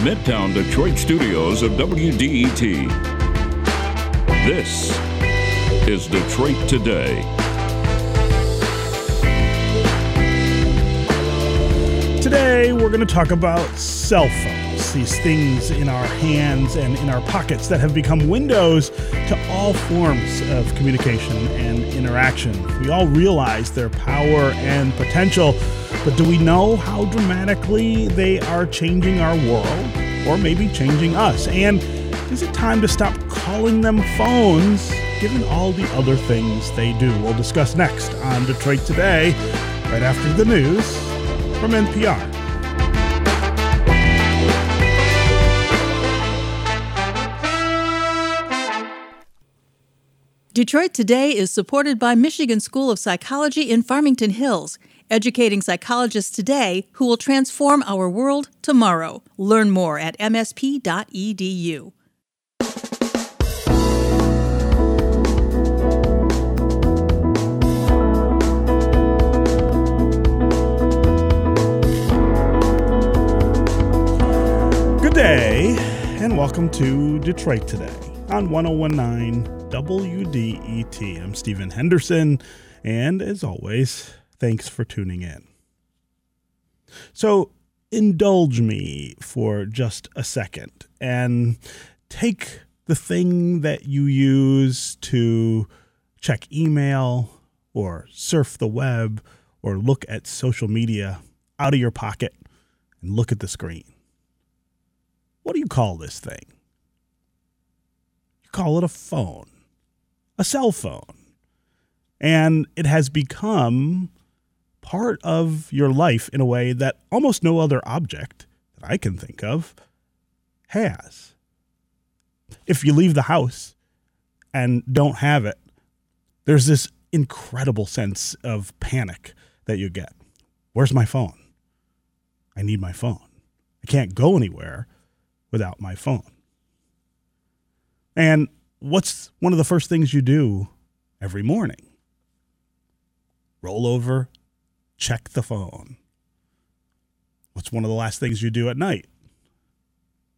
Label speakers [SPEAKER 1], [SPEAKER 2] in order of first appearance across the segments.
[SPEAKER 1] the Midtown Detroit studios of WDET. This is Detroit Today.
[SPEAKER 2] Today, we're going to talk about cell phones, these things in our hands and in our pockets that have become windows to all forms of communication and interaction. We all realize their power and potential, but do we know how dramatically they are changing our world or maybe changing us? And is it time to stop calling them phones given all the other things they do? We'll discuss next on Detroit Today, right after the news from NPR.
[SPEAKER 3] Detroit Today is supported by Michigan School of Psychology in Farmington Hills, educating psychologists today who will transform our world tomorrow. Learn more at msp.edu.
[SPEAKER 2] Good day, and welcome to Detroit Today on 1019 WDET. I'm Stephen Henderson, and as always, thanks for tuning in. So, indulge me for just a second and take the thing that you use to check email or surf the web or look at social media out of your pocket and look at the screen. What do you call this thing? You call it a phone, a cell phone. And it has become part of your life in a way that almost no other object that I can think of has. If you leave the house and don't have it, there's this incredible sense of panic that you get. Where's my phone? I need my phone. I can't go anywhere without my phone. And what's one of the first things you do every morning? Roll over, check the phone. What's one of the last things you do at night?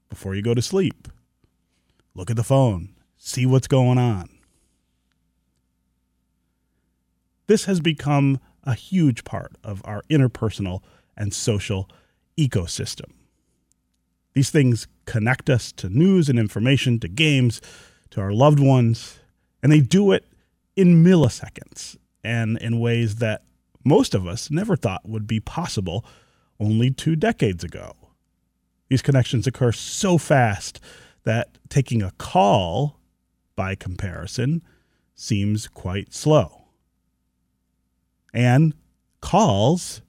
[SPEAKER 2] Before you go to sleep, look at the phone, see what's going on. This has become a huge part of our interpersonal and social ecosystem. These things connect us to news and information, to games, to our loved ones, and they do it in milliseconds and in ways that most of us never thought would be possible only two decades ago. These connections occur so fast that taking a call, by comparison, seems quite slow. And calls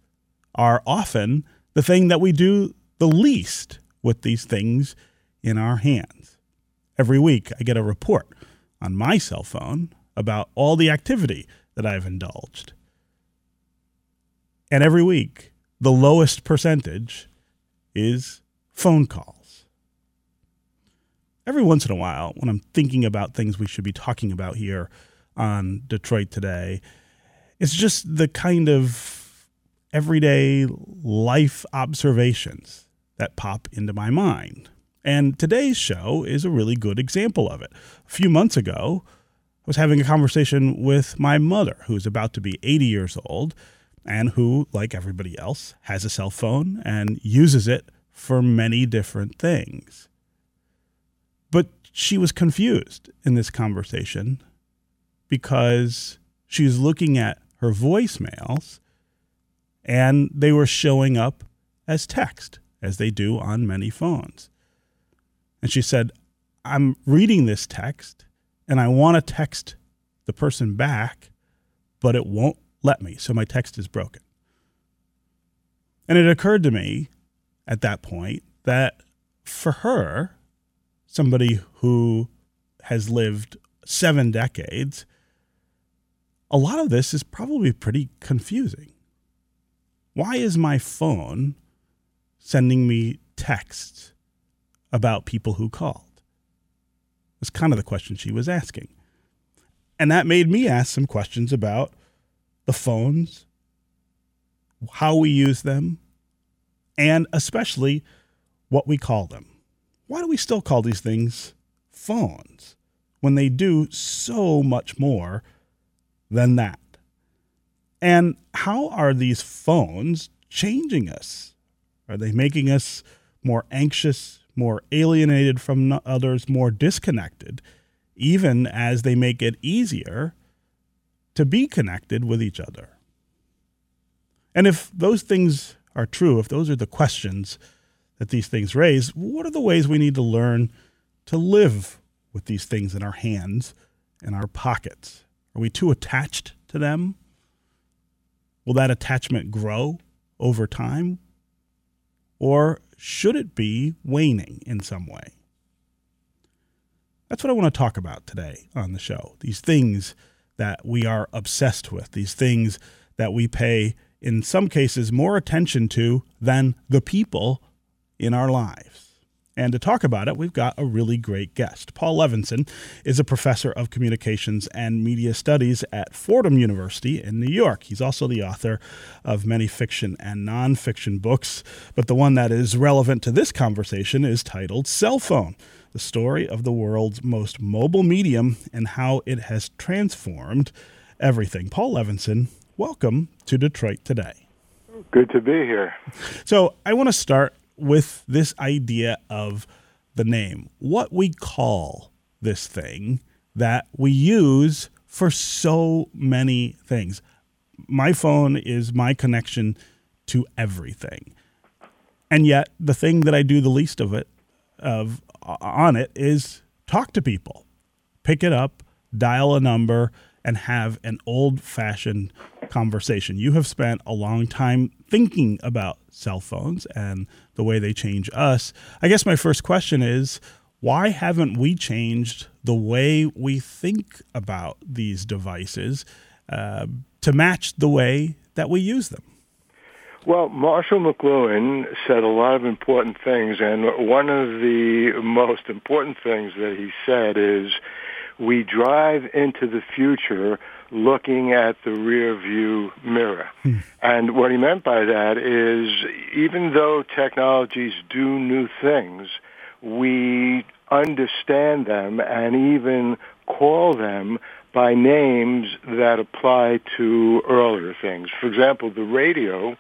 [SPEAKER 2] are often the thing that we do the least with these things in our hands. Every week, I get a report on my cell phone about all the activity that I've indulged. And every week, the lowest percentage is phone calls. Every once in a while, when I'm thinking about things we should be talking about here on Detroit Today, it's just the kind of everyday life observations that pop into my mind. And today's show is a really good example of it. A few months ago, I was having a conversation with my mother, who's about to be 80 years old and who, like everybody else, has a cell phone and uses it for many different things. But she was confused in this conversation because she was looking at her voicemails and they were showing up as text as they do on many phones. And she said, I'm reading this text and I want to text the person back, but it won't let me. So my text is broken. And it occurred to me at that point that for her, somebody who has lived seven decades, a lot of this is probably pretty confusing. Why is my phone sending me texts about people who called? Was kind of the question she was asking. And that made me ask some questions about the phones, how we use them, and especially what we call them. Why do we still call these things phones when they do so much more than that? And how are these phones changing us? Are they making us more anxious, more alienated from others, more disconnected, even as they make it easier to be connected with each other? And if those things are true, if those are the questions that these things raise, what are the ways we need to learn to live with these things in our hands and our pockets? Are we too attached to them? Will that attachment grow over time? Or should it be waning in some way? That's what I want to talk about today on the show. These things that we are obsessed with, these things that we pay, in some cases, more attention to than the people in our lives. And to talk about it, we've got a really great guest. Paul Levinson is a professor of communications and media studies at Fordham University in New York. He's also the author of many fiction and nonfiction books, but the one that is relevant to this conversation is titled Cell Phone The Story of the World's Most Mobile Medium and How It Has Transformed Everything. Paul Levinson, welcome to Detroit Today.
[SPEAKER 4] Good to be here.
[SPEAKER 2] So, I want to start with this idea of the name, what we call this thing that we use for so many things. My phone is my connection to everything. And yet the thing that I do the least of it of on it is talk to people. Pick it up, dial a number and have an old-fashioned conversation. You have spent a long time thinking about cell phones and the way they change us. I guess my first question is why haven't we changed the way we think about these devices uh, to match the way that we use them?
[SPEAKER 4] Well, Marshall McLuhan said a lot of important things, and one of the most important things that he said is we drive into the future looking at the rear view mirror. Hmm. And what he meant by that is even though technologies do new things, we understand them and even call them by names that apply to earlier things. For example, the radio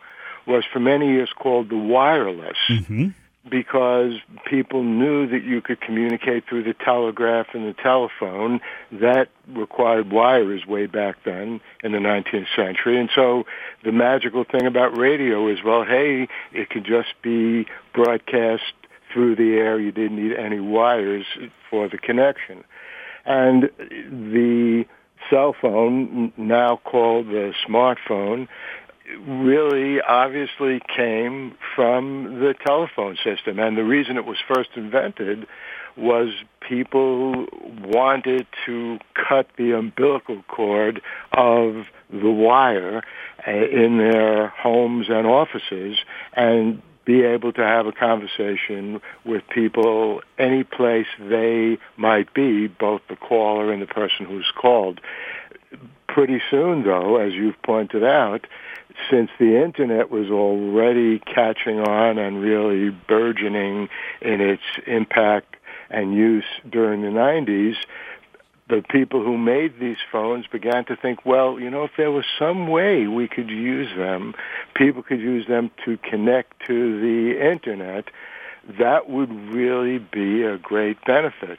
[SPEAKER 4] was for many years called the wireless. Mm-hmm because people knew that you could communicate through the telegraph and the telephone. That required wires way back then in the 19th century. And so the magical thing about radio is, well, hey, it could just be broadcast through the air. You didn't need any wires for the connection. And the cell phone, now called the smartphone, really obviously came from the telephone system. And the reason it was first invented was people wanted to cut the umbilical cord of the wire uh, in their homes and offices and be able to have a conversation with people any place they might be, both the caller and the person who's called. Pretty soon, though, as you've pointed out, since the internet was already catching on and really burgeoning in its impact and use during the 90s, the people who made these phones began to think, well, you know, if there was some way we could use them, people could use them to connect to the internet, that would really be a great benefit.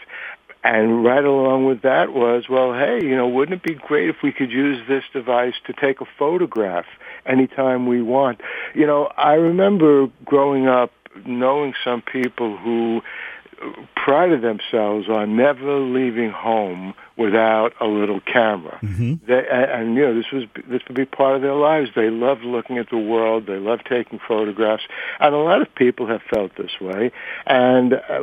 [SPEAKER 4] And right along with that was, well, hey, you know, wouldn't it be great if we could use this device to take a photograph anytime we want? You know, I remember growing up knowing some people who prided themselves on never leaving home without a little camera. Mm-hmm. They, and, and, you know, this was this would be part of their lives. They loved looking at the world. They loved taking photographs, and a lot of people have felt this way. And uh,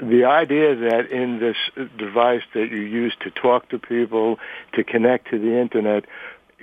[SPEAKER 4] the idea that in this device that you use to talk to people, to connect to the internet,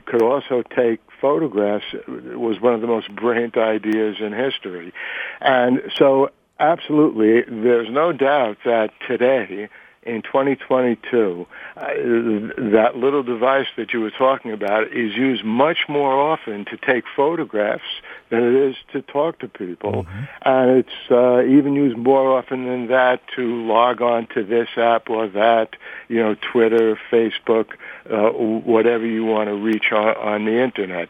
[SPEAKER 4] could also take photographs was one of the most brilliant ideas in history. And so absolutely, there's no doubt that today in 2022, uh, that little device that you were talking about is used much more often to take photographs than it is to talk to people. Mm-hmm. And it's uh, even used more often than that to log on to this app or that, you know, Twitter, Facebook, uh, whatever you want to reach on, on the Internet.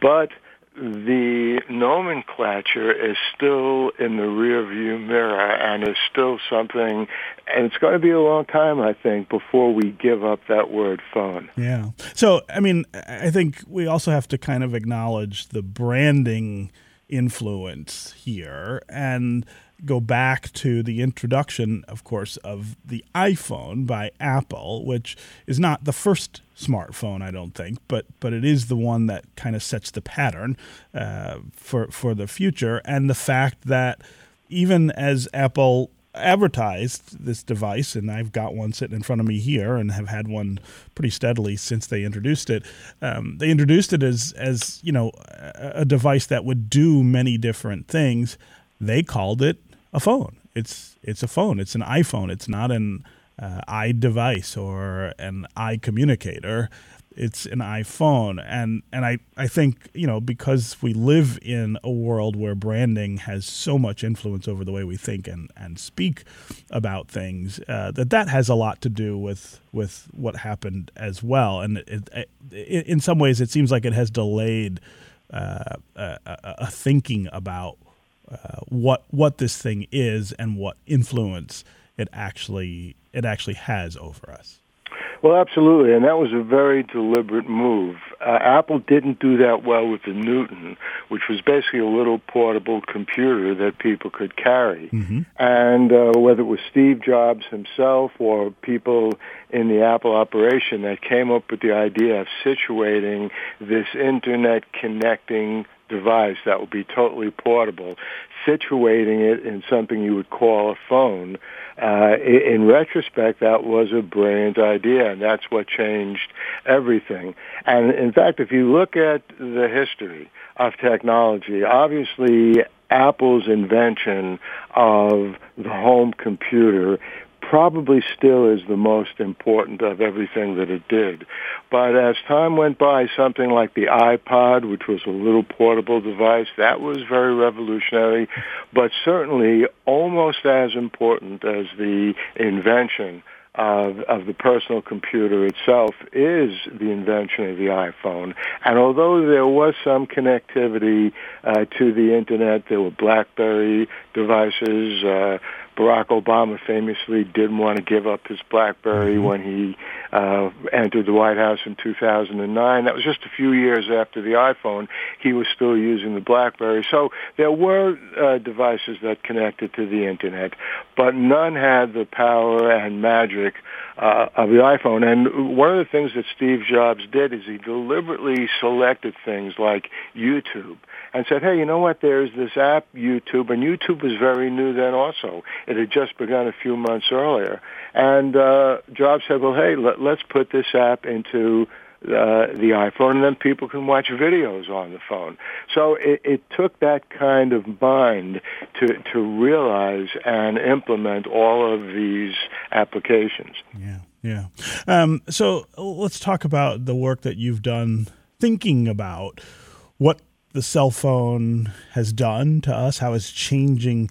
[SPEAKER 4] But the nomenclature is still in the rearview mirror and is still something, and it's going to be a long time, I think, before we give up that word phone.
[SPEAKER 2] Yeah. So, I mean, I think we also have to kind of acknowledge the branding influence here and go back to the introduction, of course, of the iPhone by Apple, which is not the first smartphone, I don't think, but but it is the one that kind of sets the pattern uh, for for the future, and the fact that even as Apple advertised this device, and I've got one sitting in front of me here, and have had one pretty steadily since they introduced it. Um, they introduced it as as you know a, a device that would do many different things. They called it a phone. It's it's a phone. It's an iPhone. It's not an uh, iDevice or an iCommunicator. It's an iPhone, and and I, I think you know because we live in a world where branding has so much influence over the way we think and, and speak about things uh, that that has a lot to do with with what happened as well. And it, it, in some ways, it seems like it has delayed uh, a, a, thinking about uh, what what this thing is and what influence it actually it actually has over us.
[SPEAKER 4] Well, absolutely, and that was a very deliberate move. Uh, Apple didn't do that well with the Newton, which was basically a little portable computer that people could carry. Mm-hmm. And uh, whether it was Steve Jobs himself or people in the Apple operation that came up with the idea of situating this internet connecting device that would be totally portable, situating it in something you would call a phone uh, in retrospect, that was a brilliant idea, and that's what changed everything. And in fact, if you look at the history of technology, obviously Apple's invention of the home computer probably still is the most important of everything that it did. But as time went by, something like the iPod, which was a little portable device, that was very revolutionary, but certainly almost as important as the invention of, of the personal computer itself is the invention of the iPhone. And although there was some connectivity uh, to the internet, there were BlackBerry devices, uh, Barack Obama famously didn't want to give up his BlackBerry mm-hmm. when he uh, entered the White House in 2009. That was just a few years after the iPhone. He was still using the BlackBerry. So there were uh, devices that connected to the internet, but none had the power and magic uh, of the iPhone. And one of the things that Steve Jobs did is he deliberately selected things like YouTube and said, hey, you know what? There's this app, YouTube, and YouTube was very new then also. It had just begun a few months earlier. And uh, Jobs said, well, hey, let, let's put this app into uh, the iPhone, and then people can watch videos on the phone. So it, it took that kind of mind to to realize and implement all of these applications.
[SPEAKER 2] Yeah, yeah. Um, so let's talk about the work that you've done thinking about what the cell phone has done to us, how it's changing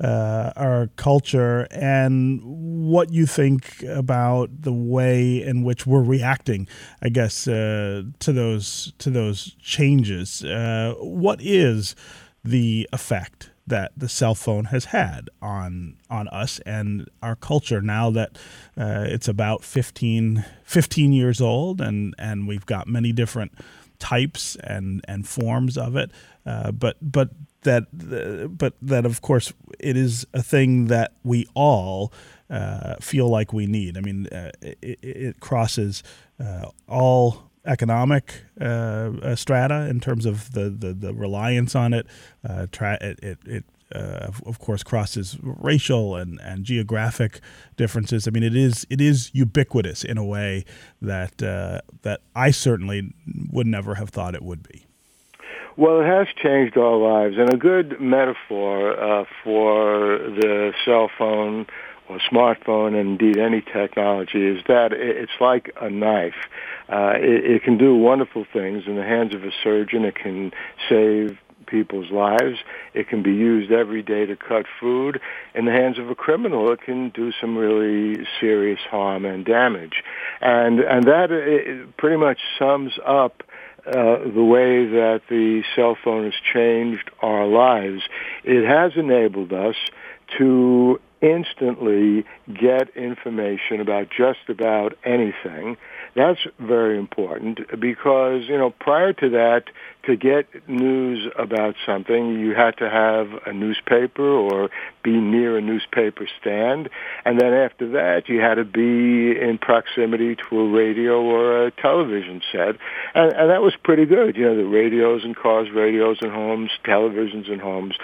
[SPEAKER 2] uh, our culture, and what you think about the way in which we're reacting, I guess, uh, to those to those changes. Uh, what is the effect that the cell phone has had on on us and our culture now that uh, it's about 15, 15 years old and and we've got many different types and and forms of it. Uh, but but that uh, but that of course it is a thing that we all uh, feel like we need. I mean, uh, it, it, crosses uh, all economic uh, strata in terms of the, the, the reliance on it. Tra- it, it, it uh, of course, crosses racial and, and geographic differences. I mean, it is it is ubiquitous in a way that uh, that I certainly would never have thought it would be.
[SPEAKER 4] Well, it has changed our lives, and a good metaphor uh, for the cell phone or smartphone, and indeed any technology, is that it's like a knife. Uh, it, it can do wonderful things in the hands of a surgeon. It can save people's lives. It can be used every day to cut food. In the hands of a criminal, it can do some really serious harm and damage. And and that pretty much sums up uh, the way that the cell phone has changed our lives. It has enabled us to instantly get information about just about anything. That's very important because, you know, prior to that, to get news about something, you had to have a newspaper or be near a newspaper stand. And then after that, you had to be in proximity to a radio or a television set. And, and that was pretty good. You know, the radios in cars, radios in homes, televisions in homes.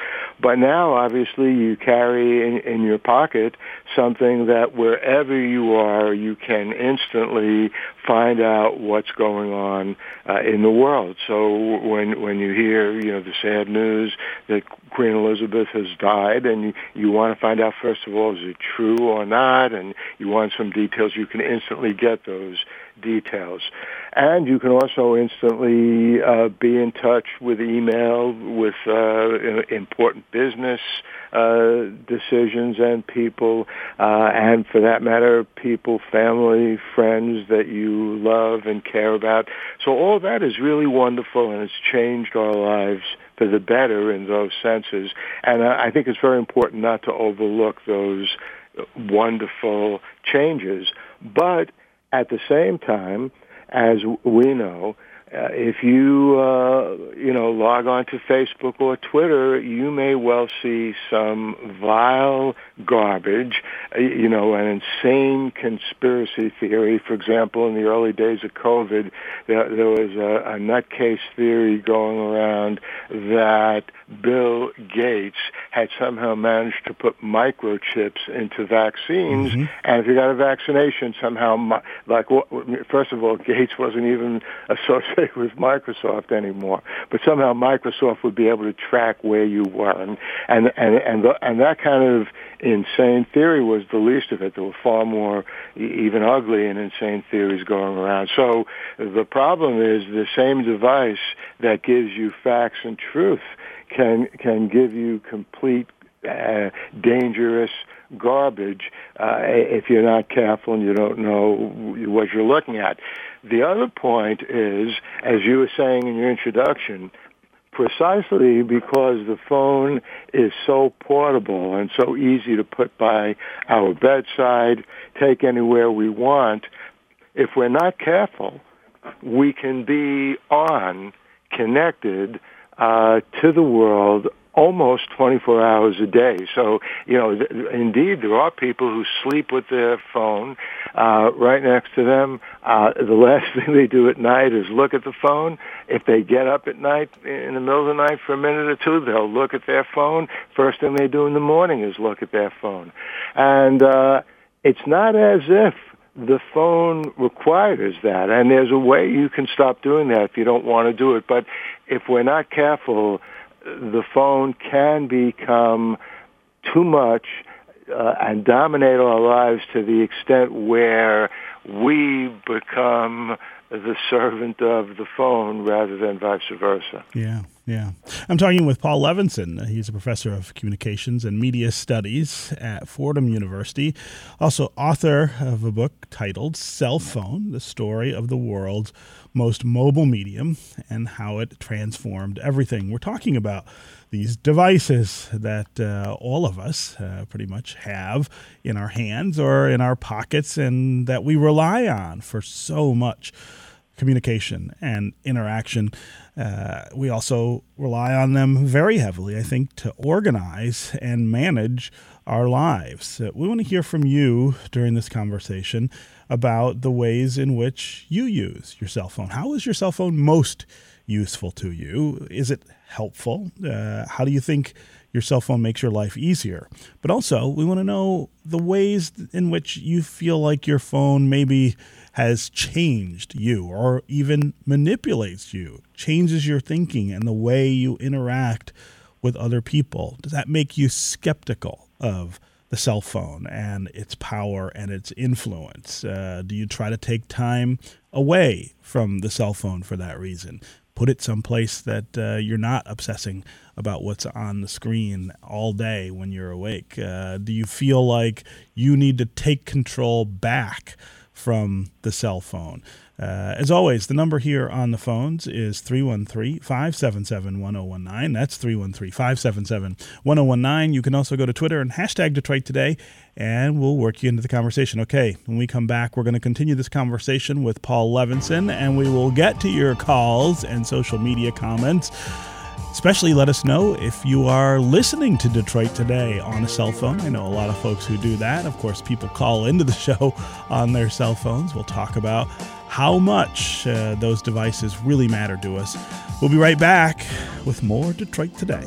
[SPEAKER 4] But now, obviously, you carry in, in your pocket something that wherever you are, you can instantly find out what's going on uh, in the world. So when when you hear you know the sad news that Queen Elizabeth has died, and you, you want to find out first of all is it true or not, and you want some details, you can instantly get those details. And you can also instantly uh, be in touch with email with uh, important business uh, decisions and people, uh, and for that matter, people, family, friends that you love and care about. So all that is really wonderful, and it's changed our lives for the better in those senses. And I think it's very important not to overlook those wonderful changes. But at the same time, as we know, uh, if you uh, you know log on to Facebook or Twitter, you may well see some vile garbage, uh, you know, an insane conspiracy theory. For example, in the early days of COVID, there, there was a, a nutcase theory going around that Bill Gates had somehow managed to put microchips into vaccines, mm-hmm. and if you got a vaccination, somehow, like, first of all, Gates wasn't even associated with Microsoft anymore, but somehow Microsoft would be able to track where you were, and and and and, the, and that kind of insane theory was the least of it. There were far more even ugly and insane theories going around. So the problem is the same device that gives you facts and truth can can give you complete uh, dangerous garbage uh, if you're not careful and you don't know what you're looking at. The other point is, as you were saying in your introduction, precisely because the phone is so portable and so easy to put by our bedside, take anywhere we want, if we're not careful, we can be on, connected uh, to the world almost 24 hours a day. So, you know, th- indeed, there are people who sleep with their phone uh, right next to them. Uh, the last thing they do at night is look at the phone. If they get up at night in the middle of the night for a minute or two, they'll look at their phone. First thing they do in the morning is look at their phone. And uh, it's not as if the phone requires that, and there's a way you can stop doing that if you don't want to do it. But if we're not careful, the phone can become too much uh, and dominate our lives to the extent where we become the servant of the phone rather than vice versa.
[SPEAKER 2] Yeah, yeah. I'm talking with Paul Levinson. He's a professor of communications and media studies at Fordham University, also author of a book titled Cell Phone The Story of the World's Most Mobile Medium and How It Transformed Everything. We're talking about these devices that uh, all of us uh, pretty much have in our hands or in our pockets and that we rely on for so much communication and interaction. Uh, we also rely on them very heavily, I think, to organize and manage our lives. Uh, we want to hear from you during this conversation about the ways in which you use your cell phone. How is your cell phone most useful to you? Is it helpful? Uh, how do you think your cell phone makes your life easier? But also, we want to know the ways in which you feel like your phone maybe has changed you or even manipulates you, changes your thinking and the way you interact with other people. Does that make you skeptical of the cell phone and its power and its influence? Uh, do you try to take time away from the cell phone for that reason? Put it someplace that uh, you're not obsessing about what's on the screen all day when you're awake. Uh, do you feel like you need to take control back from the cell phone? Uh, as always, the number here on the phones is 313 577 1019. That's 313 577 1019. You can also go to Twitter and hashtag Detroit Today, and we'll work you into the conversation. Okay, when we come back, we're going to continue this conversation with Paul Levinson, and we will get to your calls and social media comments. Especially let us know if you are listening to Detroit Today on a cell phone. I know a lot of folks who do that. Of course, people call into the show on their cell phones. We'll talk about how much uh, those devices really matter to us. We'll be right back with more Detroit Today.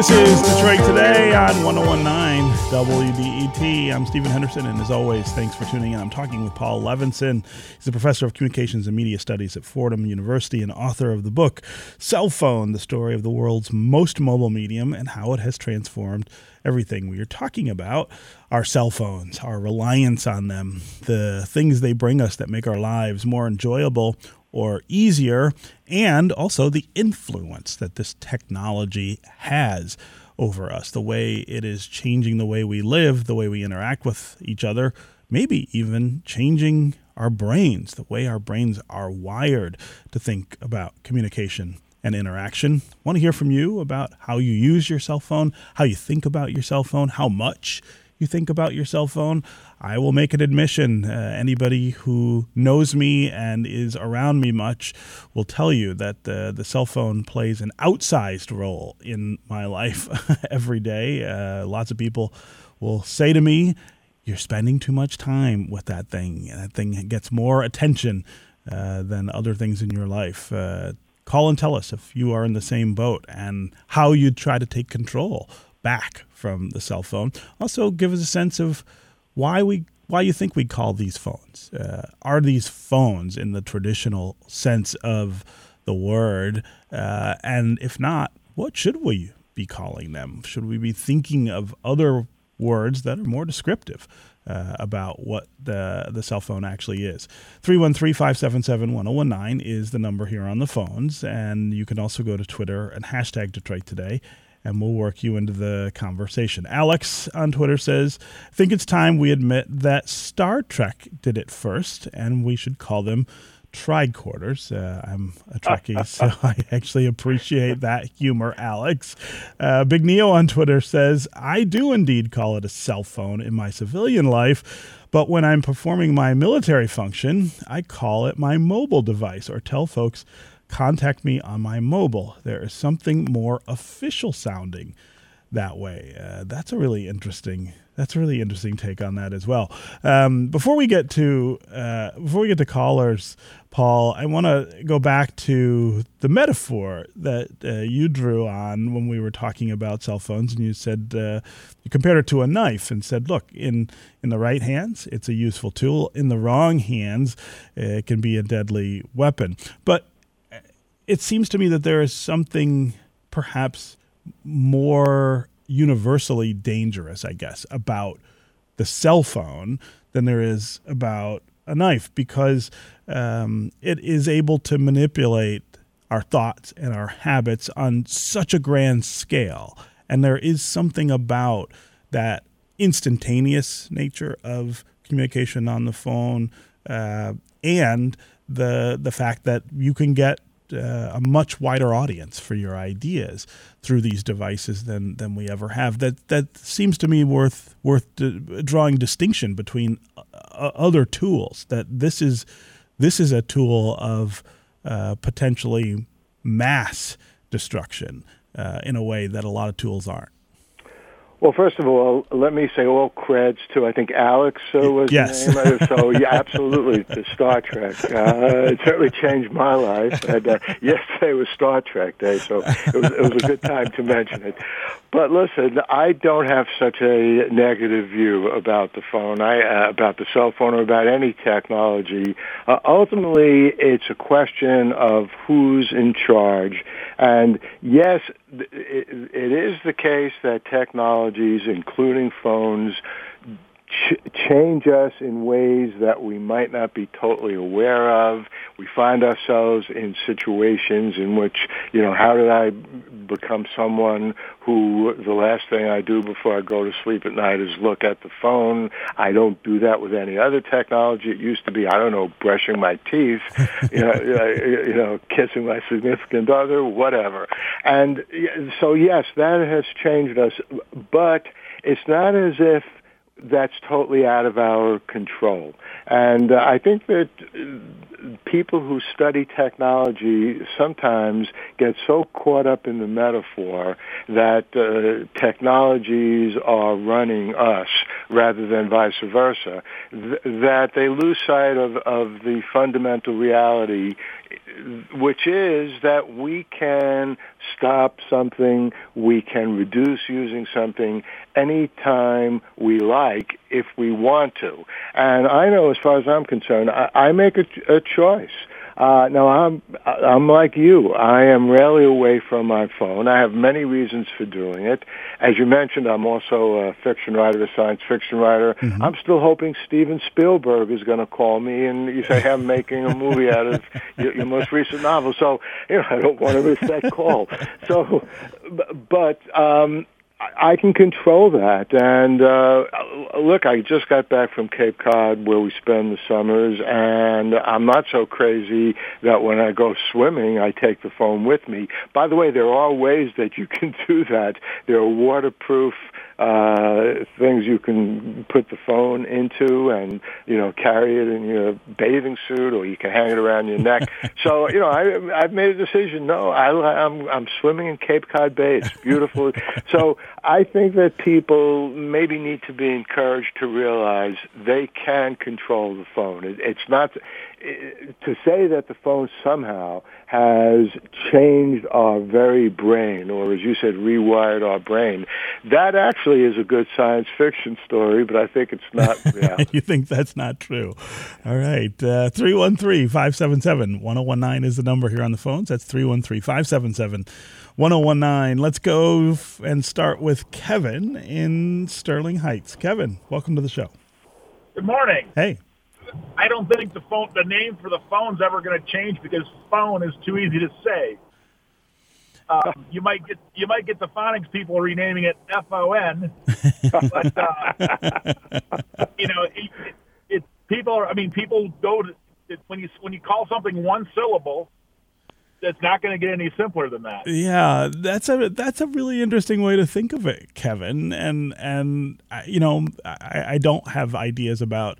[SPEAKER 2] This is Detroit Today on 1019 WDET. I'm Stephen Henderson, and as always, thanks for tuning in. I'm talking with Paul Levinson. He's a professor of communications and media studies at Fordham University and author of the book Cell Phone, the story of the world's most mobile medium and how it has transformed everything. We are talking about our cell phones, our reliance on them, the things they bring us that make our lives more enjoyable or easier, and also the influence that this technology has over us, the way it is changing the way we live, the way we interact with each other, maybe even changing our brains, the way our brains are wired to think about communication and interaction. Want to hear from you about how you use your cell phone, how you think about your cell phone, how much you think about your cell phone. I will make an admission. Uh, anybody who knows me and is around me much will tell you that the, the cell phone plays an outsized role in my life every day. Uh, lots of people will say to me, You're spending too much time with that thing. That thing gets more attention uh, than other things in your life. Uh, call and tell us if you are in the same boat and how you try to take control back from the cell phone. Also, give us a sense of why we why you think we call these phones. Uh, are these phones in the traditional sense of the word? Uh, and if not, what should we be calling them? Should we be thinking of other words that are more descriptive? Uh, about what the the cell phone actually is. 313-577-1019 is the number here on the phones and you can also go to Twitter and hashtag Detroit Today and we'll work you into the conversation. Alex on Twitter says, I think it's time we admit that Star Trek did it first, and we should call them tricorders. Uh, I'm a Trekkie, so I actually appreciate that humor, Alex. Uh, Big Neo on Twitter says, I do indeed call it a cell phone in my civilian life. But when I'm performing my military function, I call it my mobile device or tell folks contact me on my mobile. There is something more official sounding that way. Uh, that's a really interesting. That's a really interesting take on that as well. Um, before we get to uh, before we get to callers, Paul, I want to go back to the metaphor that uh, you drew on when we were talking about cell phones, and you said uh, you compared it to a knife and said, "Look, in in the right hands, it's a useful tool. In the wrong hands, it can be a deadly weapon." But it seems to me that there is something perhaps more universally dangerous, I guess, about the cell phone than there is about a knife because um, it is able to manipulate our thoughts and our habits on such a grand scale. And there is something about that instantaneous nature of communication on the phone uh, and the the fact that you can get uh, a much wider audience for your ideas through these devices than than we ever have. That that seems to me worth worth d- drawing distinction between uh, other tools. That this is this is a tool of uh, potentially mass destruction uh, in a way that a lot of tools aren't.
[SPEAKER 4] Well, first of all, let me say all creds to I think Alex uh, was
[SPEAKER 2] yes.
[SPEAKER 4] the name. so yeah, absolutely to Star Trek. Uh, it certainly changed my life. And uh, yesterday was Star Trek Day, so it was, it was a good time to mention it. But listen, I don't have such a negative view about the phone, I uh, about the cell phone, or about any technology. Uh, ultimately, it's a question of who's in charge. And yes, it, it is the case that technologies, including phones, ch- change us in ways that we might not be totally aware of. We find ourselves in situations in which, you know, how did I become someone who the last thing I do before I go to sleep at night is look at the phone. I don't do that with any other technology. It used to be, I don't know, brushing my teeth, you know, you know, kissing my significant other, whatever. And so yes, that has changed us, but it's not as if that's totally out of our control. And uh, I think that uh, people who study technology sometimes get so caught up in the metaphor that uh, technologies are running us rather than vice versa, th- that they lose sight of, of the fundamental reality which is that we can stop something, we can reduce using something anytime we like if we want to. And I know as far as I'm concerned, I, I make a, a choice. Uh, no, I'm I'm like you. I am rarely away from my phone. I have many reasons for doing it. As you mentioned, I'm also a fiction writer, a science fiction writer. Mm-hmm. I'm still hoping Steven Spielberg is going to call me and you say, "Hey, I'm making a movie out of your, your most recent novel." So, you know, I don't want to miss that call. So, but um, I can control that. And uh, look, I just got back from Cape Cod where we spend the summers, and I'm not so crazy that when I go swimming, I take the phone with me. By the way, there are ways that you can do that. There are waterproof uh, things you can put the phone into and, you know, carry it in your bathing suit or you can hang it around your neck. so, you know, I, I've made a decision. No, I, I'm, I'm swimming in Cape Cod Bay. It's beautiful. so I think that people maybe need to be encouraged to realize they can control the phone. It, it's not, to say that the phone somehow has changed our very brain, or as you said, rewired our brain, that actually is a good science fiction story, but I think it's not reality.
[SPEAKER 2] you think that's not true. All right. Uh, 313 577 1019 is the number here on the phones. That's 313 577 1019. Let's go and start with Kevin in Sterling Heights. Kevin, welcome to the show.
[SPEAKER 5] Good morning.
[SPEAKER 2] Hey.
[SPEAKER 5] I don't think the phone, the name for the phone's ever going to change because phone is too easy to say. Um, you might get you might get the phonics people renaming it F O N, but uh, you know, it, it, people are. I mean, people go to it, when you when you call something one syllable. It's not going to get any simpler than that.
[SPEAKER 2] Yeah, that's a that's a really interesting way to think of it, Kevin. And and you know, I, I don't have ideas about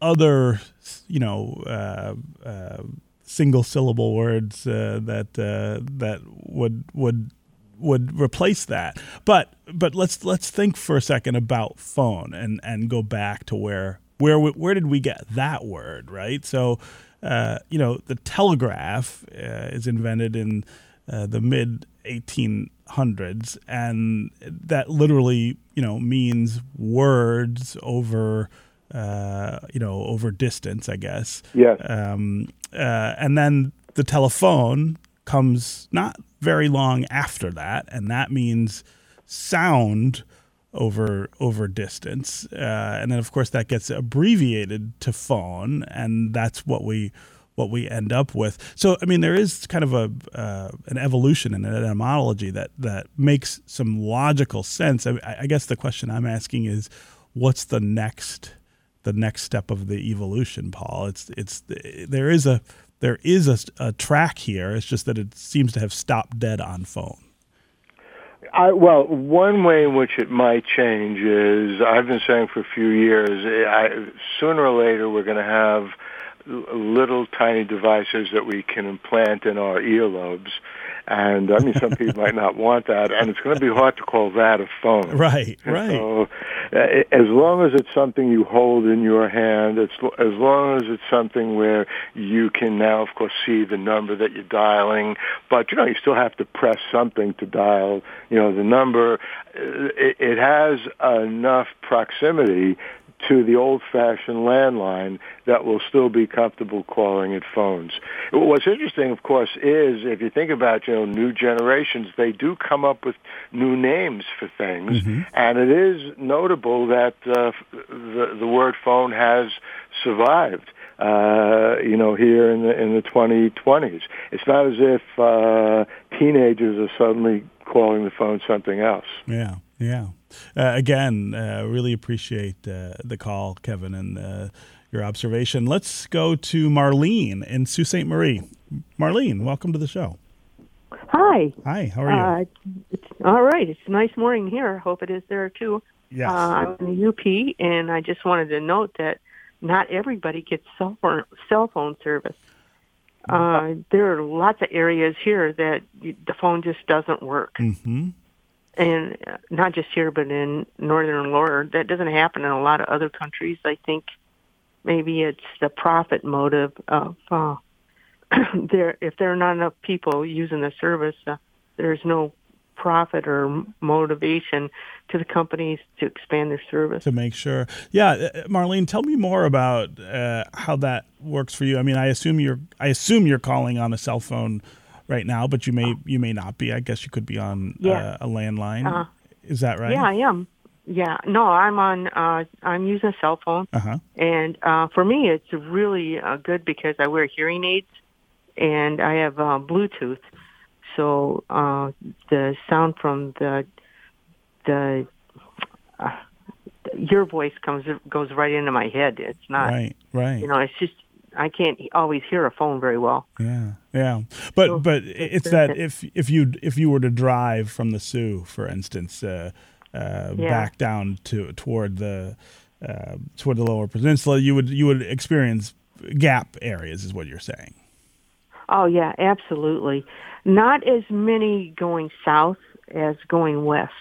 [SPEAKER 2] other, you know, uh, uh, single syllable words uh, that uh, that would would would replace that. But but let's let's think for a second about phone and and go back to where where where did we get that word, right? So, uh, you know, the telegraph is invented in the mid 1800s, and that literally, you know, means words over uh, you know, over distance, I guess.
[SPEAKER 4] Yes.
[SPEAKER 2] Um, uh, and then the telephone comes not very long after that, and that means sound over over distance. Uh, and then, of course, that gets abbreviated to phone, and that's what we what we end up with. So, I mean, there is kind of a uh, an evolution and an etymology that that makes some logical sense. I, I guess the question I'm asking is, what's the next the next step of the evolution, Paul. It's it's there is a there is a, a track here. It's just that it seems to have stopped dead on phone.
[SPEAKER 4] I, well, one way in which it might change is I've been saying for a few years. I, sooner or later, we're going to have little tiny devices that we can implant in our earlobes. And I mean, some people might not want that, and it's going to be hard to call that a phone.
[SPEAKER 2] Right, right.
[SPEAKER 4] So, uh, as long as it's something you hold in your hand, it's as long as it's something where you can now, of course, see the number that you're dialing. But you know, you still have to press something to dial. You know, the number. It, it has enough proximity to the old-fashioned landline that will still be comfortable calling it phones. What's interesting, of course, is if you think about you know new generations, they do come up with new names for things, mm-hmm. and it is notable that uh, the the word phone has survived. Uh, you know, here in the in the 2020s, it's not as if uh, teenagers are suddenly calling the phone something else.
[SPEAKER 2] Yeah, yeah. Uh, again, uh, really appreciate uh, the call, Kevin, and uh, your observation. Let's go to Marlene in Sault Ste. Marie. Marlene, welcome to the show.
[SPEAKER 6] Hi.
[SPEAKER 2] Hi, how are
[SPEAKER 6] you? it's, all right. It's a nice morning here. I hope it is there too.
[SPEAKER 2] Yes.
[SPEAKER 6] I'm in the UP, and I just wanted to note that not everybody gets cell phone, cell phone service. Uh, there are lots of areas here that the phone just doesn't work.
[SPEAKER 2] Mm-hmm
[SPEAKER 6] and not just here, but in northern Lower, that doesn't happen in a lot of other countries. I think maybe it's the profit motive of uh, there. If there are not enough people using the service, uh, there's no profit or motivation to the companies to expand their service.
[SPEAKER 2] To make sure, yeah, uh, Marlene, tell me more about uh, how that works for you. I mean, I assume you're I assume you're calling on a cell phone right now, but you may you may not be. I guess you could be on
[SPEAKER 6] yeah.
[SPEAKER 2] uh, a landline.
[SPEAKER 6] Uh,
[SPEAKER 2] Is that right?
[SPEAKER 6] Yeah, I am. Yeah, no, I'm on. Uh, I'm using a cell phone,
[SPEAKER 2] uh-huh.
[SPEAKER 6] and uh, for me, it's really uh, good because I wear hearing aids and I have uh, Bluetooth, so uh, the sound from the the uh, your voice comes goes right into my head. It's not
[SPEAKER 2] right, right.
[SPEAKER 6] You know, it's just I can't always hear a phone very well.
[SPEAKER 2] Yeah, yeah, but so, but it's that if if you if you were to drive from the Soo, for instance, uh, uh, yeah. back down to toward the uh, toward the Lower Peninsula, you would you would experience gap areas, is what you're saying.
[SPEAKER 6] Oh yeah, absolutely. Not as many going south as going west.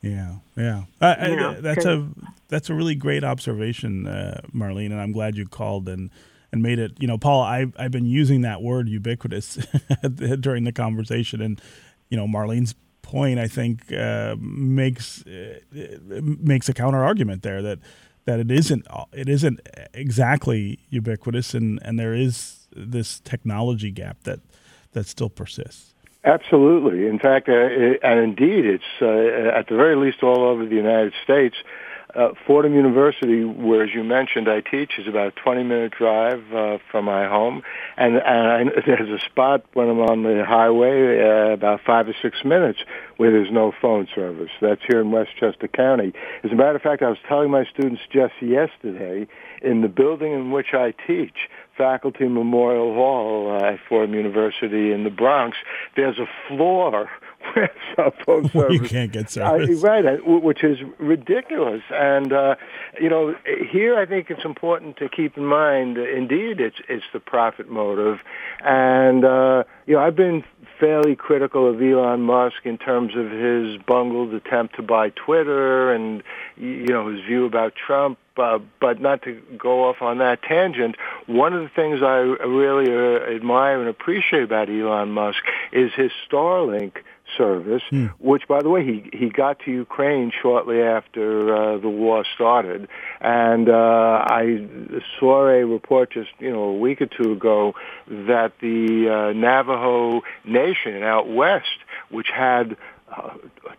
[SPEAKER 2] Yeah, yeah. I, that's a that's a really great observation, uh, Marlene, and I'm glad you called and and made it. You know, Paul, i've, I've been using that word ubiquitous during the conversation, and you know, Marlene's point I think uh, makes uh, makes a counter argument there that that it isn't it isn't exactly ubiquitous, and and there is this technology gap that that still persists.
[SPEAKER 4] Absolutely. In fact, uh, and indeed, it's uh, at the very least all over the United States. Uh, Fordham University, where, as you mentioned, I teach, is about a 20-minute drive uh, from my home, and, and I, there's a spot when I'm on the highway uh, about five or six minutes where there's no phone service. That's here in Westchester County. As a matter of fact, I was telling my students just yesterday in the building in which I teach, Faculty Memorial Hall uh, at Fordham University in the Bronx, there's a floor cell phone service.
[SPEAKER 2] you can't get service.
[SPEAKER 4] Uh, right, which is ridiculous. And, uh, you know, here I think it's important to keep in mind, indeed, it's, it's the profit motive. And, uh, you know, I've been fairly critical of Elon Musk in terms of his bungled attempt to buy Twitter and, you know, his view about Trump. Uh, but not to go off on that tangent, one of the things I really uh, admire and appreciate about Elon Musk is his Starlink service,
[SPEAKER 2] hmm.
[SPEAKER 4] which, by the way, he he got to Ukraine shortly after uh, the war started, and uh, I saw a report just you know a week or two ago that the uh, Navajo Nation out west, which had uh,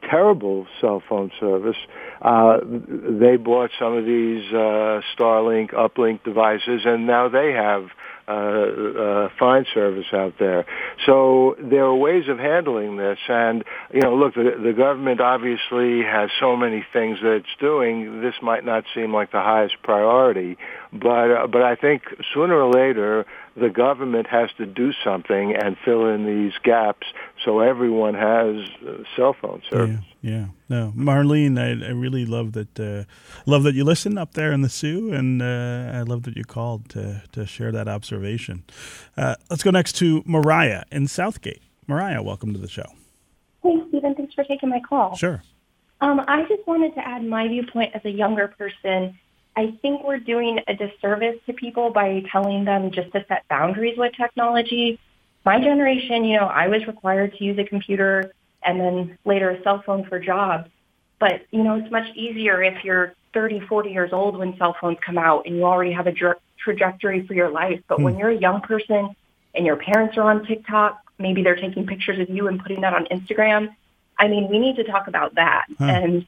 [SPEAKER 4] terrible cell phone service. Uh, they bought some of these uh, Starlink uplink devices, and now they have uh, uh, fine service out there. So there are ways of handling this, and you know, look, the, the government obviously has so many things that it's doing. This might not seem like the highest priority, but uh, but I think sooner or later the government has to do something and fill in these gaps so everyone has uh, cell phone service.
[SPEAKER 2] Yeah, Yeah, no, Marlene, I, I really love that. Uh, love that you listen up there in the Soo, and uh, I love that you called to to share that observation. Uh, let's go next to Mariah in Southgate. Mariah, welcome to the show.
[SPEAKER 7] Hey, Stephen, thanks for taking my call.
[SPEAKER 2] Sure.
[SPEAKER 7] Um, I just wanted to add my viewpoint as a younger person. I think we're doing a disservice to people by telling them just to set boundaries with technology. My generation, you know, I was required to use a computer and then later a cell phone for jobs. But, you know, it's much easier if you're 30, 40 years old when cell phones come out and you already have a dr- trajectory for your life. But when you're a young person and your parents are on TikTok, maybe they're taking pictures of you and putting that on Instagram. I mean, we need to talk about that. And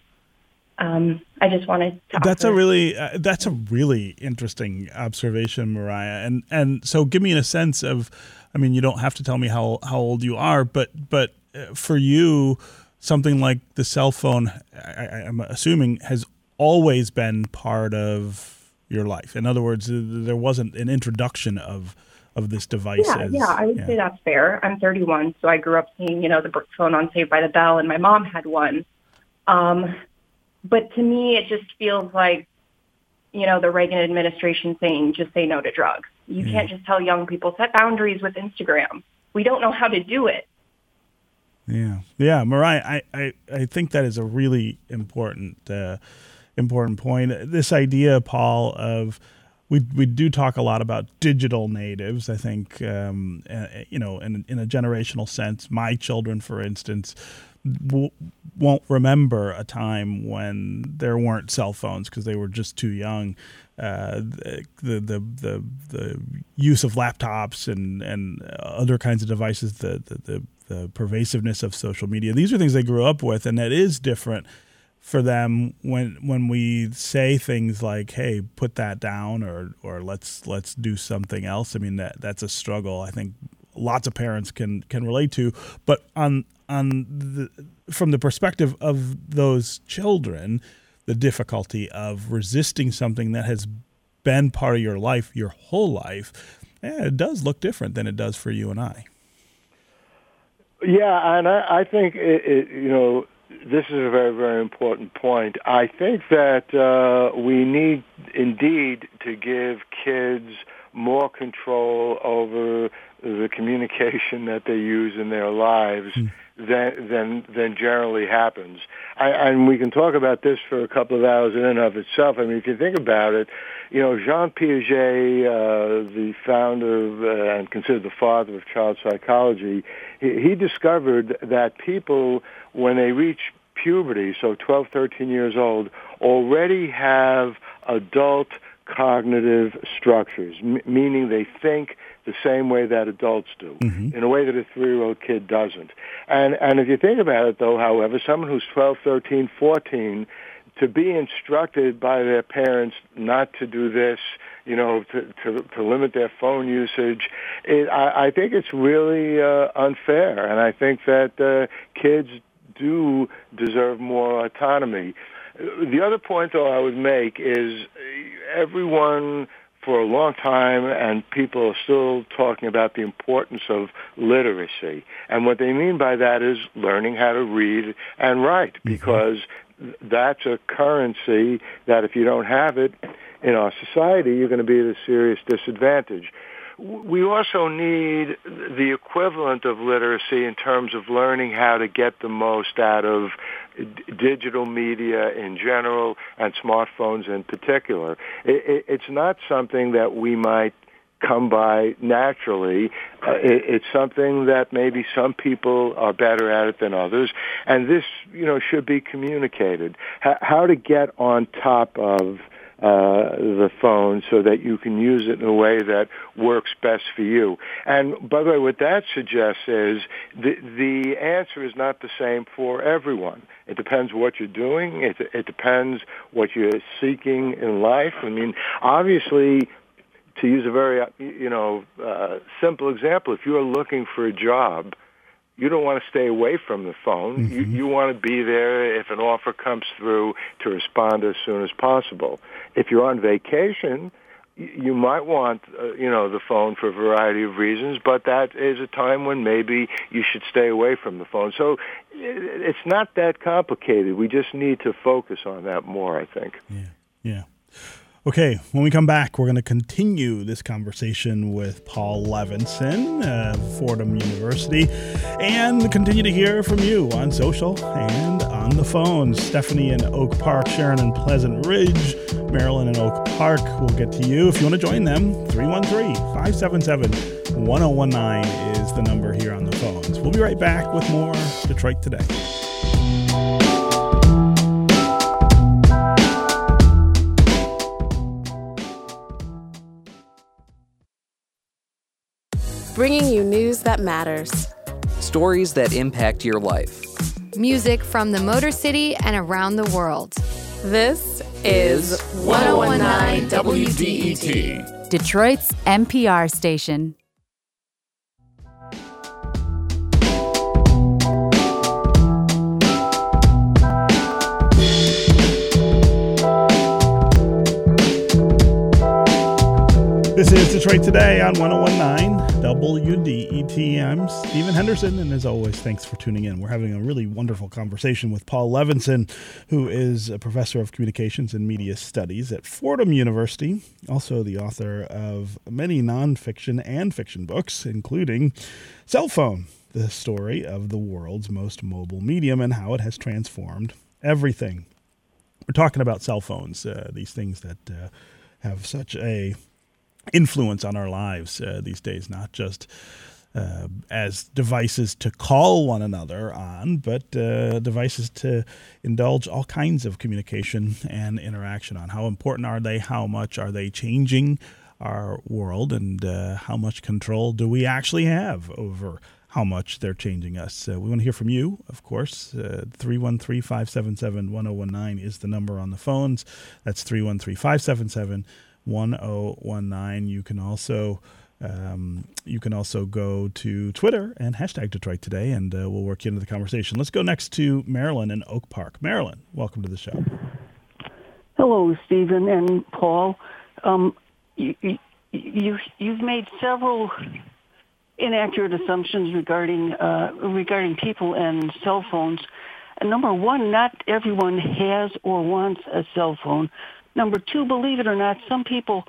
[SPEAKER 7] um, I just wanted to.
[SPEAKER 2] That's a really uh, that's a really interesting observation, Mariah. And and so give me a sense of, I mean, you don't have to tell me how how old you are, but but for you, something like the cell phone, I, I'm assuming has always been part of your life. In other words, there wasn't an introduction of of this device.
[SPEAKER 7] Yeah,
[SPEAKER 2] as,
[SPEAKER 7] yeah, I would say that's fair. I'm 31, so I grew up seeing, you know, the brick phone on Saved by the Bell, and my mom had one. Um, but to me, it just feels like, you know, the Reagan administration saying, just say no to drugs. You can't just tell young people, set boundaries with Instagram. We don't know how to do it.
[SPEAKER 2] Yeah, yeah, Mariah, I, I, I think that is a really important uh, important point. This idea, Paul, of we we do talk a lot about digital natives. I think um, uh, you know, in in a generational sense, my children, for instance. W- won't remember a time when there weren't cell phones because they were just too young. Uh, the, the the the use of laptops and and other kinds of devices, the the, the the pervasiveness of social media. These are things they grew up with, and it is different for them when when we say things like, "Hey, put that down," or or let's let's do something else. I mean that that's a struggle. I think lots of parents can can relate to. But on on the from the perspective of those children, the difficulty of resisting something that has been part of your life your whole life, yeah, it does look different than it does for you and I.
[SPEAKER 4] Yeah, and I, I think it, it, you know this is a very very important point. I think that uh, we need indeed to give kids more control over the communication that they use in their lives than than than generally happens. I, and we can talk about this for a couple of hours in and of itself. I mean, if you think about it, you know, Jean Piaget, uh, the founder of, uh, and considered the father of child psychology, he, he discovered that people, when they reach puberty, so 12, 13 years old, already have adult cognitive structures, m- meaning they think the same way that adults do, mm-hmm. in a way that a three-year-old kid doesn't. And and if you think about it, though, however, someone who's 12, 13, 14, to be instructed by their parents not to do this, you know, to to, to limit their phone usage, it, I, I think it's really uh, unfair, and I think that uh, kids do deserve more autonomy. The other point, though, I would make is everyone for a long time, and people are still talking about the importance of literacy. And what they mean by that is learning how to read and write, because that's a currency that if you don't have it in our society, you're going to be at a serious disadvantage. We also need the equivalent of literacy in terms of learning how to get the most out of digital media in general and smartphones in particular. It, it, it's not something that we might come by naturally. Uh, it, it's something that maybe some people are better at it than others, and this, you know, should be communicated. H- how to get on top of uh, the phone so that you can use it in a way that works best for you. And by the way, what that suggests is the the answer is not the same for everyone. It depends what you're doing. It, it depends what you're seeking in life. I mean, obviously, to use a very you know uh, simple example, if you are looking for a job, you don't want to stay away from the phone. You, you want to be there if an offer comes through to respond as soon as possible. If you're on vacation, you might want, uh, you know, the phone for a variety of reasons, but that is a time when maybe you should stay away from the phone. So it's not that complicated. We just need to focus on that more, I think.
[SPEAKER 2] Yeah. Yeah. Okay, when we come back, we're going to continue this conversation with Paul Levinson of Fordham University and continue to hear from you on social and on the phone. Stephanie in Oak Park, Sharon in Pleasant Ridge, Marilyn in Oak Park. We'll get to you if you want to join them. 313 577 1019 is the number here on the phones. We'll be right back with more Detroit Today.
[SPEAKER 8] Bringing you news that matters,
[SPEAKER 9] stories that impact your life,
[SPEAKER 10] music from the Motor City and around the world.
[SPEAKER 8] This is 1019 WDET,
[SPEAKER 10] Detroit's NPR station.
[SPEAKER 2] This is Detroit Today on 1019 WDET. I'm Stephen Henderson, and as always, thanks for tuning in. We're having a really wonderful conversation with Paul Levinson, who is a professor of communications and media studies at Fordham University, also the author of many nonfiction and fiction books, including Cell Phone, the story of the world's most mobile medium and how it has transformed everything. We're talking about cell phones, uh, these things that uh, have such a influence on our lives uh, these days, not just uh, as devices to call one another on, but uh, devices to indulge all kinds of communication and interaction on. How important are they? How much are they changing our world? And uh, how much control do we actually have over? How much they're changing us. Uh, we want to hear from you, of course. Uh, 313 577 1019 is the number on the phones. That's 313 577 1019. You can also um, you can also go to Twitter and hashtag Detroit Today, and uh, we'll work you into the conversation. Let's go next to Marilyn in Oak Park. Marilyn, welcome to the show.
[SPEAKER 11] Hello, Stephen and Paul. Um, you, you, you've made several inaccurate assumptions regarding uh, regarding people and cell phones. And number one, not everyone has or wants a cell phone. Number two, believe it or not, some people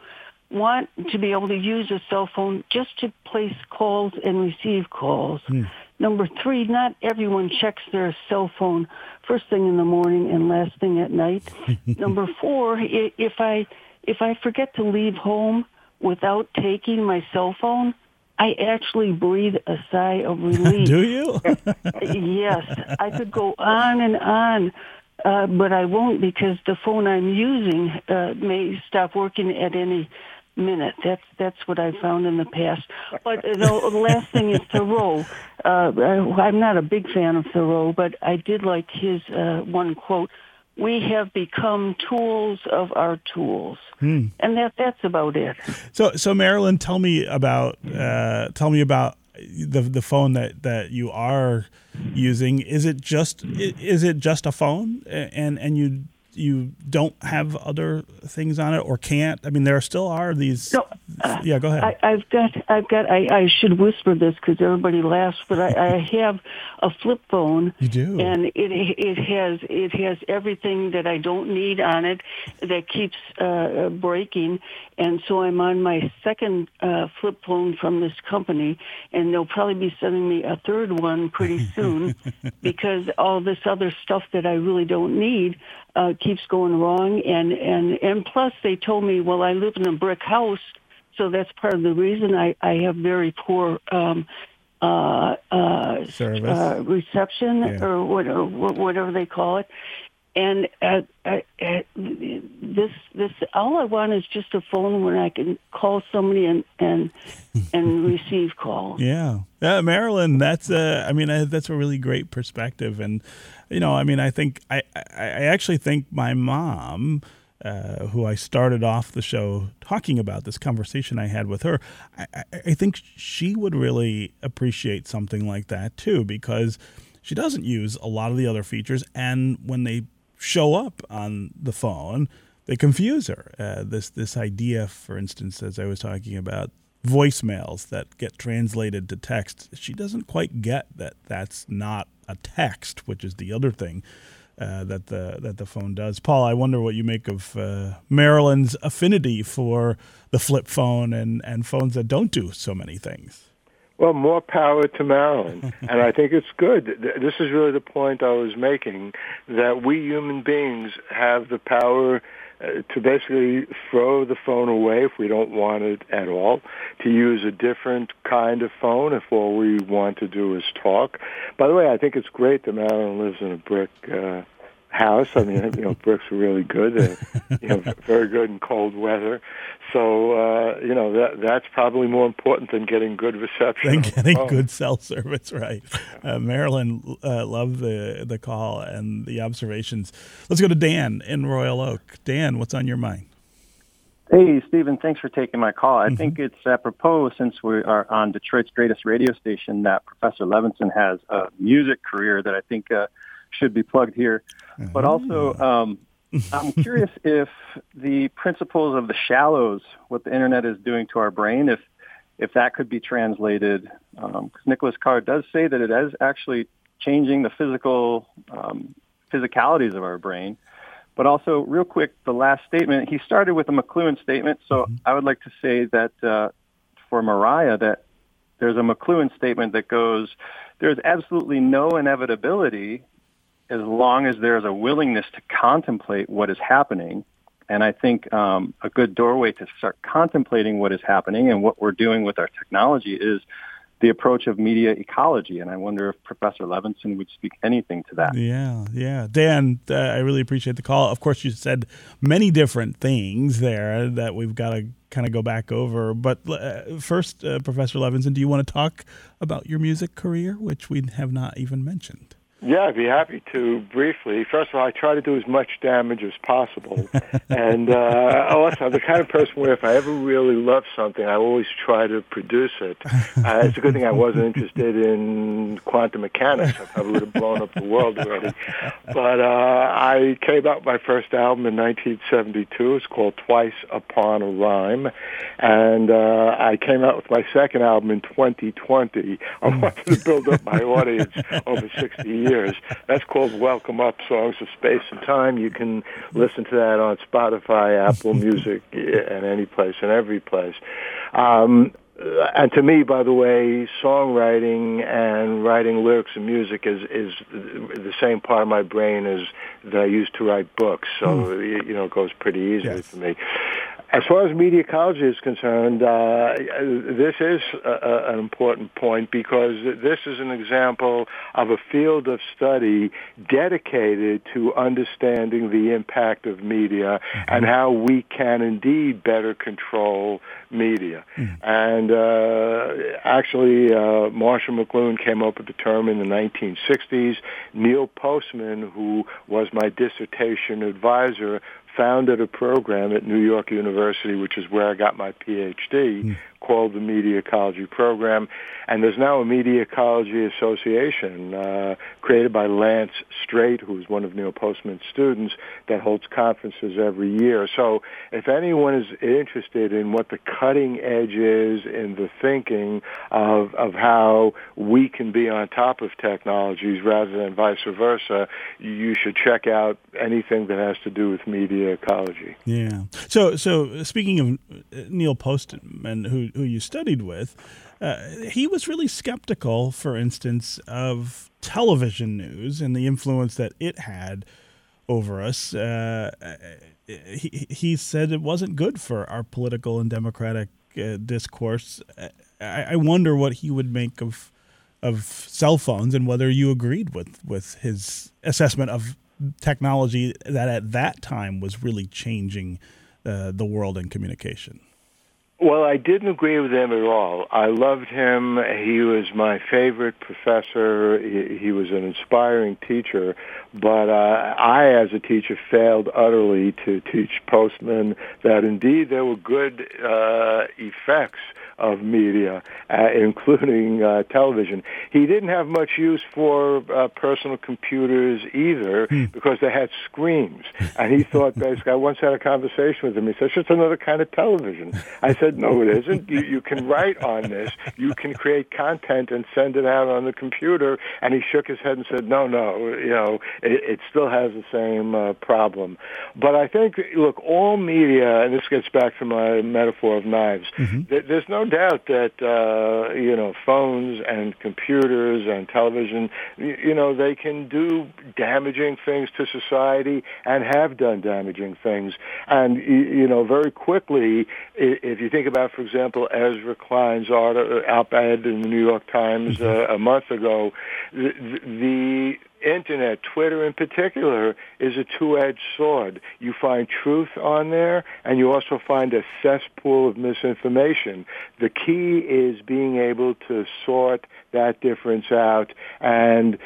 [SPEAKER 11] want to be able to use a cell phone just to place calls and receive calls. Mm. Number three, not everyone checks their cell phone first thing in the morning and last thing at night. Number four, if I if I forget to leave home without taking my cell phone, I actually breathe a sigh of relief.
[SPEAKER 2] Do you?
[SPEAKER 11] yes, I could go on and on uh, but I won't because the phone I'm using uh, may stop working at any minute. That's that's what I've found in the past. But uh, the last thing is Thoreau. Uh, I'm not a big fan of Thoreau, but I did like his uh, one quote. We have become tools of our tools, hmm. and that that's about it.
[SPEAKER 2] So, so Marilyn, tell me about uh, tell me about the the phone that that you are using is it just is it just a phone? And and you you don't have other things on it or can't? I mean, there still are these. No, uh, yeah, go ahead.
[SPEAKER 11] I, have got, I've got. I, I should whisper this because everybody laughs, but I, I have a flip phone.
[SPEAKER 2] You do,
[SPEAKER 11] and it it has it has everything that I don't need on it that keeps uh, breaking, and so I'm on my second uh, flip phone from this company, and they'll probably be sending me a third one pretty soon because all this other stuff that I really don't need uh, keeps going wrong. And, and, and plus they told me, well, I live in a brick house, so that's part of the reason I, I have very poor um, uh, uh, uh, reception yeah. or whatever, whatever they call it. And uh, uh, uh, this, this, all I want is just a phone where I can call somebody and and and receive calls.
[SPEAKER 2] Yeah, yeah, Marilyn, that's a, I mean, that's a really great perspective, and you know, I mean, I think I, I actually think my mom. Uh, who I started off the show talking about this conversation I had with her, I, I think she would really appreciate something like that too, because she doesn't use a lot of the other features. And when they show up on the phone, they confuse her. Uh, this this idea, for instance, as I was talking about voicemails that get translated to text, she doesn't quite get that that's not a text, which is the other thing uh, that the that the phone does. Paul, I wonder what you make of uh, Marilyn's affinity for the flip phone and and phones that don't do so many things.
[SPEAKER 4] Well, more power to Marilyn. and I think it's good. This is really the point I was making that we human beings have the power to basically throw the phone away if we don't want it at all, to use a different kind of phone if all we want to do is talk. By the way, I think it's great that Marilyn lives in a brick uh, house. I mean, you know, bricks are really good. Uh, you know, very good in cold weather. So, uh, you know, that that's probably more important than getting good reception.
[SPEAKER 2] Than getting good cell service, right? Uh, Marilyn uh, loved the the call and the observations. Let's go to Dan in Royal Oak. Dan, what's on your mind?
[SPEAKER 12] Hey, Stephen, thanks for taking my call. I mm-hmm. think it's apropos since we are on Detroit's greatest radio station that Professor Levinson has a music career that I think uh, should be plugged here. But also, um, I'm curious if the principles of the shallows, what the internet is doing to our brain, if if that could be translated, because um, Nicholas Carr does say that it is actually changing the physical um, physicalities of our brain. But also, real quick, the last statement, he started with a McLuhan statement. So mm-hmm. I would like to say that uh, for Mariah, that there's a McLuhan statement that goes, there's absolutely no inevitability as long as there's a willingness to contemplate what is happening. And I think um, a good doorway to start contemplating what is happening and what we're doing with our technology is the approach of media ecology. And I wonder if Professor Levinson would speak anything to that.
[SPEAKER 2] Yeah, yeah. Dan, uh, I really appreciate the call. Of course, you said many different things there that we've got to kind of go back over. But uh, first, uh, Professor Levinson, do you want to talk about your music career, which we have not even mentioned?
[SPEAKER 4] Yeah, I'd be happy to briefly. First of all, I try to do as much damage as possible. and uh, also, I'm the kind of person where if I ever really love something, I always try to produce it. Uh, it's a good thing I wasn't interested in quantum mechanics. I probably would have blown up the world already. But uh, I came out with my first album in 1972. It's called Twice Upon a Rhyme. And uh, I came out with my second album in 2020. I wanted to build up my audience over 60 years years. That's called Welcome Up Songs of Space and Time. You can listen to that on Spotify, Apple Music, and any place and every place. Um, and to me, by the way, songwriting and writing lyrics and music is is the same part of my brain as that I use to write books. So mm. you know, it goes pretty easily yes. for me. As far as media ecology is concerned, uh, this is a, a, an important point because this is an example of a field of study dedicated to understanding the impact of media mm-hmm. and how we can indeed better control media. Mm-hmm. And uh, actually, uh, Marshall McLuhan came up with the term in the 1960s. Neil Postman, who was my dissertation advisor, founded a program at New York University, which is where I got my PhD, mm. Called the Media Ecology Program. And there's now a Media Ecology Association uh, created by Lance Strate, who's one of Neil Postman's students, that holds conferences every year. So if anyone is interested in what the cutting edge is in the thinking of, of how we can be on top of technologies rather than vice versa, you should check out anything that has to do with media ecology.
[SPEAKER 2] Yeah. So, so speaking of Neil Postman, who, who you studied with, uh, he was really skeptical, for instance, of television news and the influence that it had over us. Uh, he, he said it wasn't good for our political and democratic uh, discourse. I, I, wonder what he would make of of cell phones and whether you agreed with, with his assessment of technology that at that time was really changing uh, the world in communication.
[SPEAKER 4] Well, I didn't agree with him at all. I loved him. He was my favorite professor. He, he was an inspiring teacher. But uh, I, as a teacher, failed utterly to teach Postman that indeed there were good uh, effects of media, uh, including uh, television. He didn't have much use for uh, personal computers either
[SPEAKER 2] Hmm.
[SPEAKER 4] because they had screens. And he thought, basically, I once had a conversation with him. He said, it's just another kind of television. I said, no, it isn't. You, you can write on this. You can create content and send it out on the computer. And he shook his head and said, no, no, you know, it, it still has the same uh, problem. But I think, look, all media, and this gets back to my metaphor of knives, th- there's no doubt that, uh, you know, phones and computers and television, you, you know, they can do damaging things to society and have done damaging things. And, y- you know, very quickly, if you think about, for example, Ezra Klein's art- op-ed in the New York Times uh, a month ago, the, the internet, Twitter in particular, is a two-edged sword. You find truth on there, and you also find a cesspool of misinformation. The key is being able to sort that difference out, and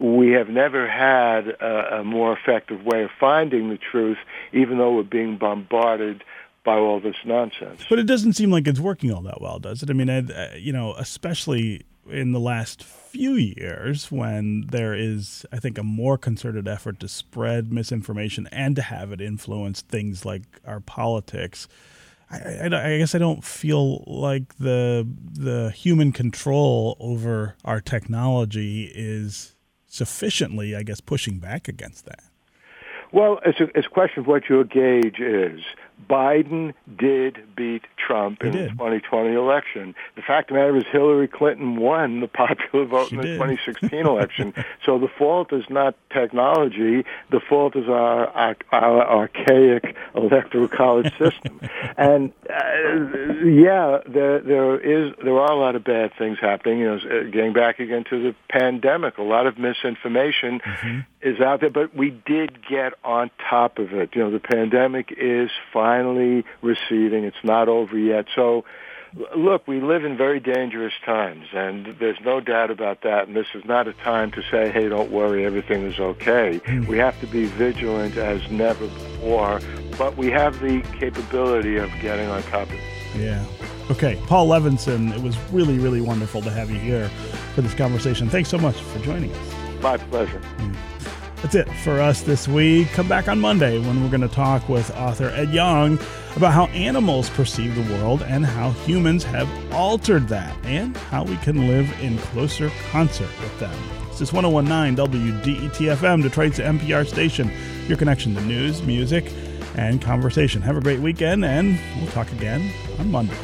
[SPEAKER 4] we have never had a, a more effective way of finding the truth, even though we're being bombarded by all this nonsense.
[SPEAKER 2] But it doesn't seem like it's working all that well, does it? I mean, I, you know, especially in the last few years when there is, I think, a more concerted effort to spread misinformation and to have it influence things like our politics. I, I, I guess I don't feel like the the human control over our technology is sufficiently, I guess, pushing back against that.
[SPEAKER 4] Well, it's a, it's a question of what your gauge is. Biden did beat Trump in the 2020 election. The fact of the matter is Hillary Clinton won the popular vote in the 2016 election. So the fault is not technology. The fault is our, our, our archaic electoral college system. and uh, yeah, there there is there are a lot of bad things happening. You know, getting back again to the pandemic, a lot of misinformation is out there, but we did get on top of it. You know, the pandemic is finally receding. It's not over yet. So, look, we live in very dangerous times, and there's no doubt about that. And this is not a time to say, hey, don't worry, everything is okay. Hmm. We have to be vigilant as never before, but we have the capability of getting on top of it.
[SPEAKER 2] Yeah. Okay, Paul Levinson, it was really, really wonderful to have you here for this conversation. Thanks so much for joining us.
[SPEAKER 4] My pleasure. Hmm.
[SPEAKER 2] That's it for us this week. Come back on Monday when we're going to talk with author Ed Yong about how animals perceive the world and how humans have altered that and how we can live in closer concert with them. This is 1019 WDET FM, Detroit's NPR station, your connection to news, music, and conversation. Have a great weekend, and we'll talk again on Monday.